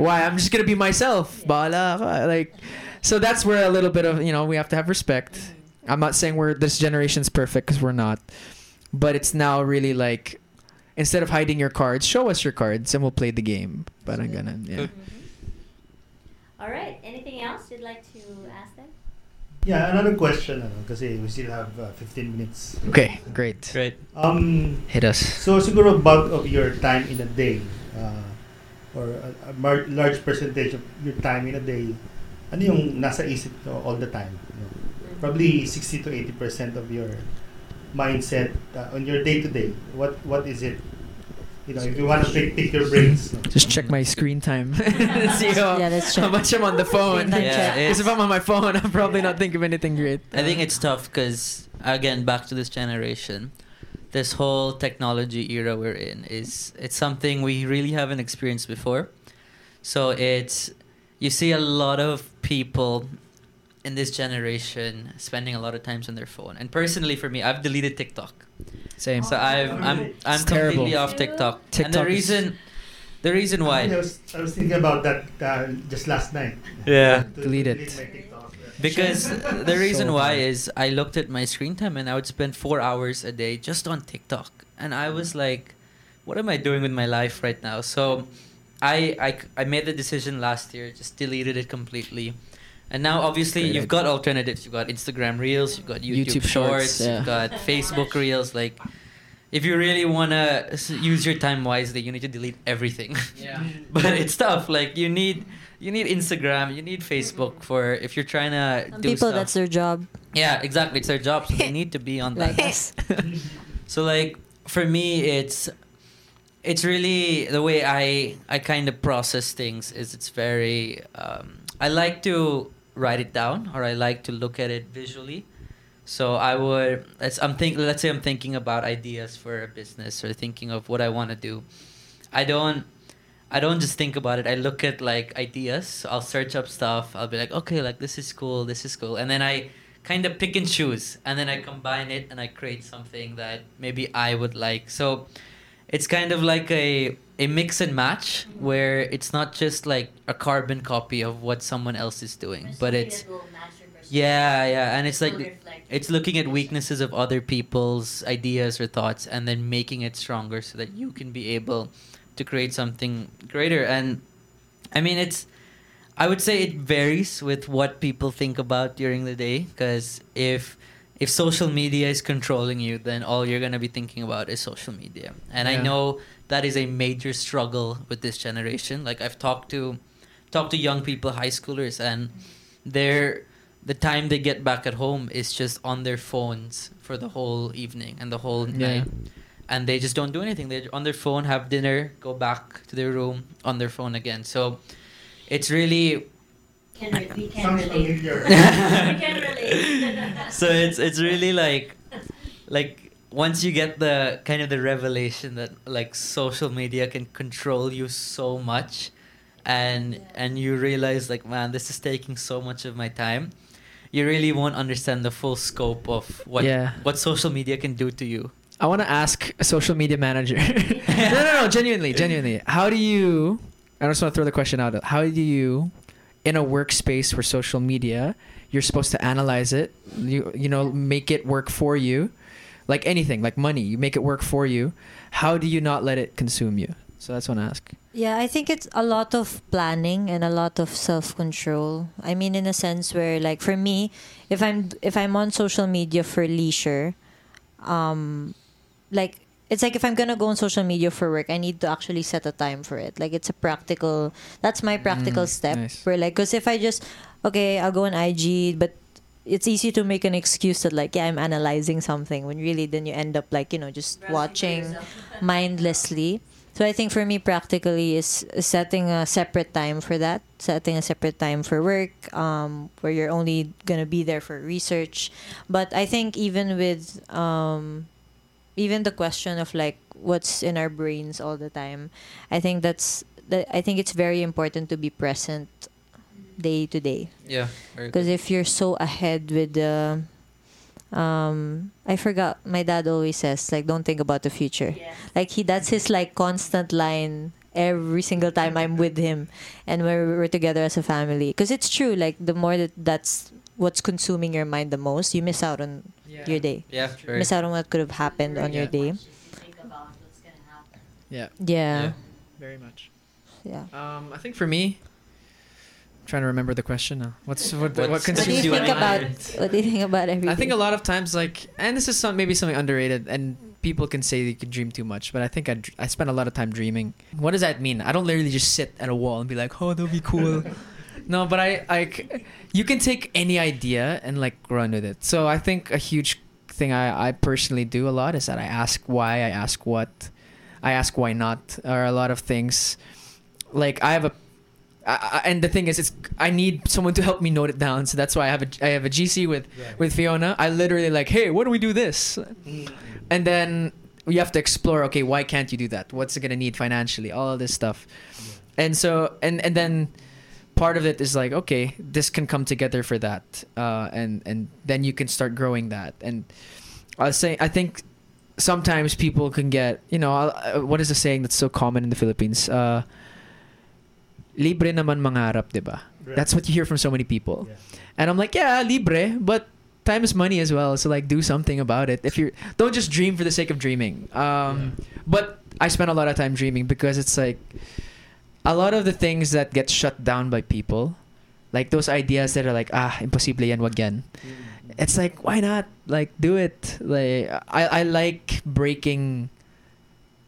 Why? I'm just gonna be myself. Bahala ka." Like, so that's where a little bit of you know we have to have respect. I'm not saying we're this generation's perfect because we're not, but it's now really like. Instead of hiding your cards, show us your cards and we'll play the game. But Parang ganun, yeah. Good. All right. Anything else you'd like to ask them? Yeah, another question, because kasi we still have uh, 15 minutes. Okay, great. Great. Um, Hit us. so siguro bulk of your time in a day, uh, or a, a mar- large percentage of your time in a day, ano yung nasa isip mo all the time? You know? Probably 60 to 80 percent of your mindset uh, on your day to day. What what is it? You know, if you want to pick, pick your brains. Just check my screen time. See how, Yeah, let's how much I'm on the phone. Screen Yeah, Because if I'm on my phone, I'm probably not thinking of anything great. I think it's tough because again, back to this generation, this whole technology era we're in is it's something we really haven't experienced before. So it's you see a lot of people in this generation spending a lot of times on their phone. And personally, for me, I've deleted TikTok. Same. So I've I'm I'm It's terrible. completely off TikTok. TikTok. and the reason the reason why. I why was, I was thinking about that uh, just last night. Yeah. To Delete it. my TikTok. Because the reason So why hard. is I looked at my screen time and I would spend four hours a day just on TikTok, and I was like, "What am I doing with my life right now?" So, I I, I made the decision last year, just deleted it completely, and now obviously Great you've got alternatives. You've got Instagram Reels, you've got YouTube, YouTube Shorts, Shorts, yeah. you've got Facebook Reels. Like, if you really wanna use your time wisely, you need to delete everything. Yeah. but it's tough. Like you need you need Instagram, you need Facebook for if you're trying to Some do people, stuff. that's their job. yeah, exactly. It's their job, so they need to be on that. Like us. So like for me, it's it's really the way I I kind of process things is it's very um, I like to write it down or I like to look at it visually. So I would let's I'm think let's say I'm thinking about ideas for a business or thinking of what I want to do. I don't I don't just think about it. I look at like ideas. I'll search up stuff. I'll be like, okay, like this is cool, this is cool, and then I kind of pick and choose, and then I combine it and I create something that maybe I would like. So it's kind of like a a mix and match where it's not just like a carbon copy of what someone else is doing, but it's yeah, yeah, and it's like it's looking at weaknesses of other people's ideas or thoughts and then making it stronger so that you can be able to create something greater. And i mean it's i would say it varies with what people think about during the day because if if social media is controlling you then all you're going to be thinking about is social media and i know that is a major struggle with this generation like i've talked to talked to young people high schoolers and they're the time they get back at home is just on their phones for the whole evening and the whole Yeah. night. And they just don't do anything. They're on their phone, have dinner, go back to their room on their phone again. So it's really Can re- we can Sounds relate. familiar. we can relate. so it's it's really like like once you get the kind of the revelation that like social media can control you so much and and you realize like man this is taking so much of my time you really won't understand the full scope of what Yeah. what social media can do to you I want to ask a social media manager. no, no, no, genuinely, genuinely. How do you? I just want to throw the question out. How do you, in a workspace where social media, you're supposed to analyze it, you you know, make it work for you, like anything, like money, you make it work for you. How do you not let it consume you? So that's what I ask. Yeah, I think it's a lot of planning and a lot of self-control. I mean in a sense where like for me, if I'm if I'm on social media for leisure, um like it's like if I'm gonna go on social media for work, I need to actually set a time for it. Like it's a practical. That's my practical Mm, step. nice. Where like, cause if I just okay, I'll go on IG, but it's easy to make an excuse that like yeah, I'm analyzing something when really then you end up like you know just watching mindlessly. So I think for me, practically is setting a separate time for that, setting a separate time for work, um, where you're only gonna be there for research. But I think even with um, even the question of like what's in our brains all the time, I think that's that. I think it's very important to be present day to day. yeah Because if you're so ahead with the, um, I forgot. My dad always says like, don't think about the future. Yeah. Like he, that's his like constant line every single time I'm with him, and we're we're together as a family. Because it's true. Like the more that that's what's consuming your mind the most, you miss out on your day. yeah very, Miss out on what could have happened on your day. Think about what's gonna happen. Yeah, Yeah. very much. Yeah. Um, I think for me, I'm trying to remember the question now. What's what what, What's- What do consumes you you? think at about? What do you think about everything? I think a lot of times, like, and this is some maybe something underrated, and people can say you can dream too much, but I think I, I spend a lot of time dreaming. What does that mean? I don't literally just sit at a wall and be like, oh, that'll be cool. no, but I, I, c- you can take any idea and like run with it. So I think a huge thing I, I personally do a lot is that I ask why, I ask what, I ask why not, or a lot of things. Like I have a I, I, and the thing is, it's I need someone to help me note it down. So that's why I have a I have a GC with with Fiona. I literally like, hey, what don't we do this? Mm. And then we have to explore. Okay, why can't you do that? What's it gonna need financially? All of this stuff. And so and and then part of it is like, okay, this can come together for that, uh, and and then you can start growing that. And I was saying, I think sometimes people can get, you know, uh, what is the saying that's so common in the Philippines? Uh, libre naman mangarap, 'di ba? That's what you hear from so many people. Yeah. And I'm like, yeah, libre, but time is money as well. So like, do something about it. If you don't just dream for the sake of dreaming. Um, but I spend a lot of time dreaming because it's like a lot of the things that get shut down by people, like those ideas that are like, ah, imposible yan, wag yan. It's like, why not? Like, do it. Like, I I like breaking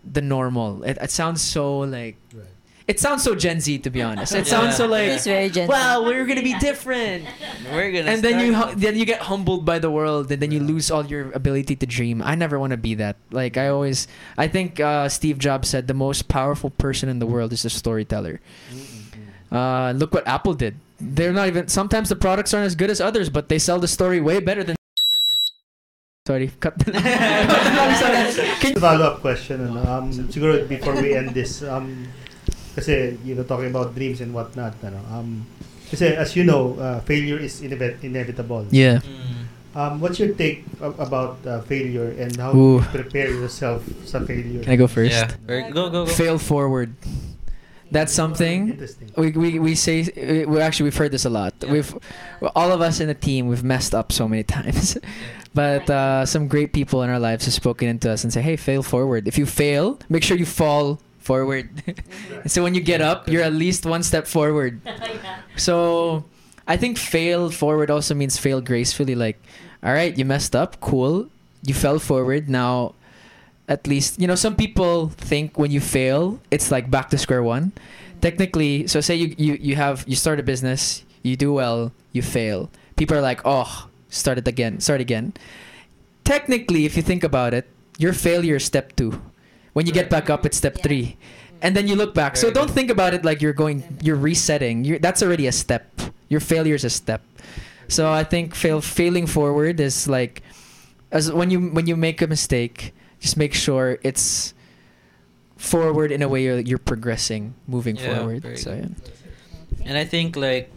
the normal. It, it sounds so like Right. It sounds so Gen Z to be honest. It Yeah. sounds so like It's very gentle. well, we're gonna be different. we're gonna and then you hu- then you get humbled by the world and then you lose all your ability to dream. I never want to be that. Like I always I think uh, Steve Jobs said the most powerful person in the world is a storyteller. Uh, look what Apple did. They're not even sometimes the products aren't as good as others, but they sell the story way better than Sorry, cut. I'm sorry. Can Follow-up question. Um, siguro before we end this, um, kasi, you know, talking about dreams and whatnot, ano, um, kasi as you know, uh, failure is inevit- inevitable. Yeah. Mm. Um, what's your take a- about uh, failure and how Ooh. you prepare yourself sa failure? Can I go first? yeah Very- go go go Fail forward. That's something we, we, we say we actually we've heard this a lot. Yeah. We've all of us in the team we've messed up so many times, but uh, some great people in our lives have spoken into us and say, "Hey, fail forward. If you fail, make sure you fall forward. Mm-hmm. so when you get up, you're at least one step forward. So I think fail forward also means fail gracefully. Like, all right, you messed up, cool. You fell forward. Now, at least you know some people think when you fail, it's like back to square one. Technically, so say you you you have you start a business, you do well, you fail. people are like, oh, start it again, start again. Technically, if you think about it, your failure is step two. When you get back up, it's step Yeah. three, and then you look back. So Very don't good. think about it like you're going, you're resetting. You're, that's already a step. Your failure is a step. So I think fail failing forward is like, as when you when you make a mistake, just make sure it's forward in a way you're, you're progressing, moving Yeah, forward. very So yeah. And I think like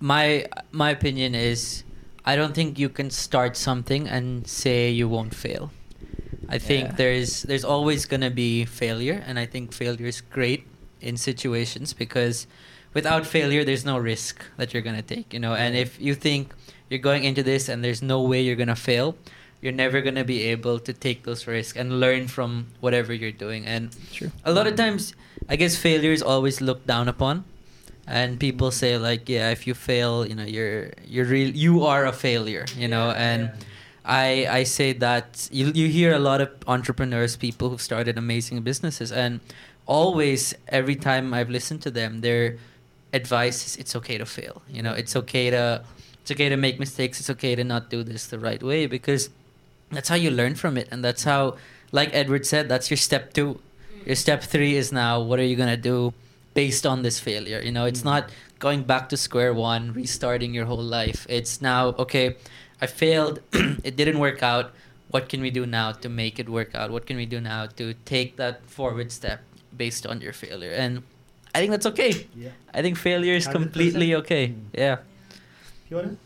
my my opinion is I don't think you can start something and say you won't fail. I think Yeah. there's there's always gonna be failure, and I think failure is great in situations because without failure, there's no risk that you're gonna take. You know, and if you think you're going into this and there's no way you're gonna fail, you're never gonna be able to take those risks and learn from whatever you're doing. And True. a lot of times i guess failure is always looked down upon and people say like yeah if you fail you know you're you're real you are a failure you know and i i say that you you hear a lot of entrepreneurs people who've started amazing businesses and always every time i've listened to them their advice is it's okay to fail you know it's okay to it's okay to make mistakes it's okay to not do this the right way because that's how you learn from it and that's how like edward said that's your step two. Your step three is now what are you gonna do based on this failure? You know it's Mm. not going back to square one restarting your whole life. It's now okay i failed it didn't work out what can we do now to make it work out what can we do now to take that forward step based on your failure and i think that's okay Yeah. i think failure is 100%. completely okay Mm. yeah You wanna?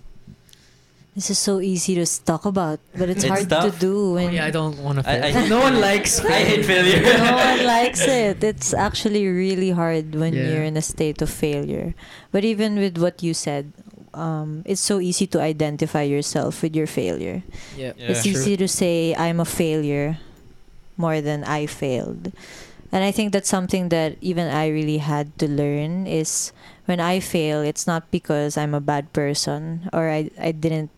This is so easy to talk about, but it's, It's hard to do when yeah, I don't want to. I- I- no one likes. I hate failure. no one likes it. It's actually really hard when Yeah. you're in a state of failure. But even with what you said, um, it's so easy to identify yourself with your failure. Yeah, Yeah. it's true. easy to say I'm a failure more than I failed. And I think that's something that even I really had to learn is when I fail, it's not because I'm a bad person or I, I didn't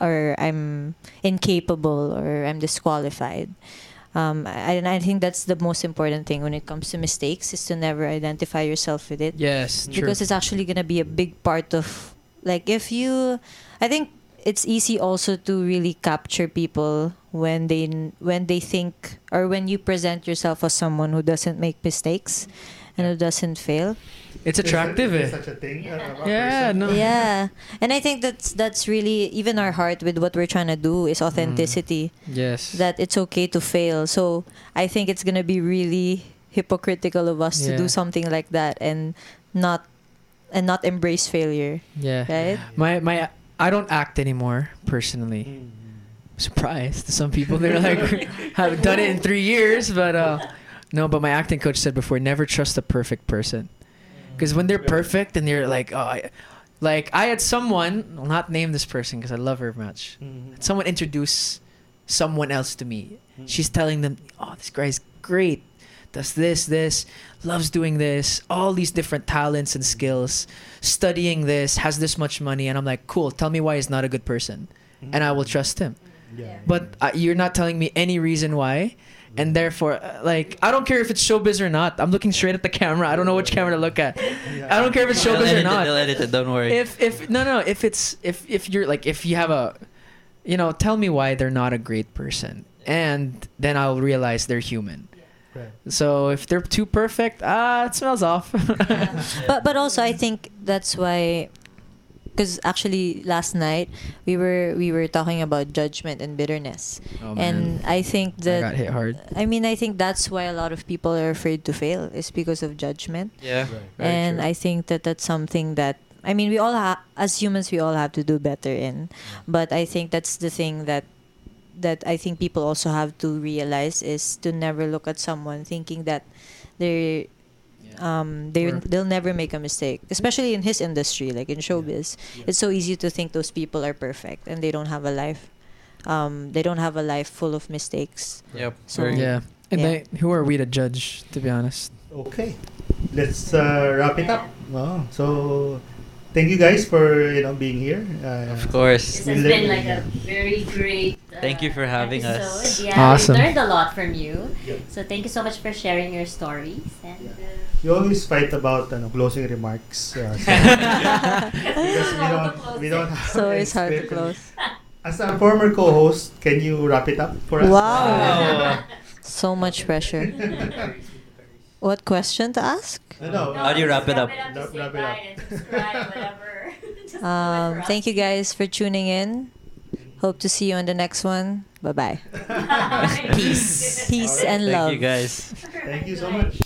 or I'm incapable or I'm disqualified. Um, I, and I think that's the most important thing when it comes to mistakes is to never identify yourself with it Yes, true. because it's actually gonna be a big part of like if you i think it's easy also to really capture people when they when they think or when you present yourself as someone who doesn't make mistakes and who doesn't fail it's attractive. Is eh. such a thing? A Yeah, no. yeah and i think that's that's really even our heart with what we're trying to do is authenticity Yes. that it's okay to fail so i think it's gonna be really hypocritical of us to do something like that and not and not embrace failure yeah. right My my I don't act anymore personally. Mm. Surprised. Some people they're like I have done it in three years, but uh, no. But my acting coach said before, never trust a perfect person, because when they're perfect and they're like, oh, I, like I had someone, I'll not name this person because I love her much. Mm. Someone introduce someone else to me. Mm. She's telling them, oh, this guy's great, does this, this, loves doing this, all these different talents and skills, studying this, has this much money, and I'm like, cool. Tell me why he's not a good person, and I will trust him. Yeah. But uh, you're not telling me any reason why. And therefore, uh, like, I don't care if it's showbiz or not. I'm looking straight at the camera. I don't know which camera to look at. I don't care if it's showbiz edit or it, not. they'll edit it, don't worry If if no no if it's if if you're like if you have a, you know, tell me why they're not a great person, and then I'll realize they're human. Right. So if they're too perfect, ah, it smells off. but but also I think that's why because actually last night we were we were talking about judgment and bitterness Oh, and I think I that got hit hard. I mean I think that's why a lot of people are afraid to fail is because of judgment yeah Right. And true. I think that that's something that I mean we all ha- as humans we all have to do better in but I think that's the thing that that I think people also have to realize is to never look at someone thinking that they're um they Or- they'll never make a mistake especially in his industry like in showbiz Yeah. it's so easy to think those people are perfect and they don't have a life um they don't have a life full of mistakes Yep. So- very. Yeah. And Yeah. they, who are we to judge? To be honest. Okay, let's uh, wrap it up. Wow. So, thank you guys for you know being here. Uh, Of course. This has been like a very great. Uh, Thank you for having us. Yeah, Awesome. we learned a lot from you. Yep. So thank you so much for sharing your stories. And Yeah. uh, you always fight about ano, closing remarks. Uh, so- because we don't, we don't have So it's hard to close. As a former co-host, can you wrap it up for us? Wow. So much pressure. What question to ask? No, no. How do you wrap it up? Wrap- Say wrap it up. and subscribe, whatever. Just do it Um, thank you guys for tuning in. Hope to see you on the next one. Bye bye. Peace. Peace and Thank love. you guys. Thank you so much.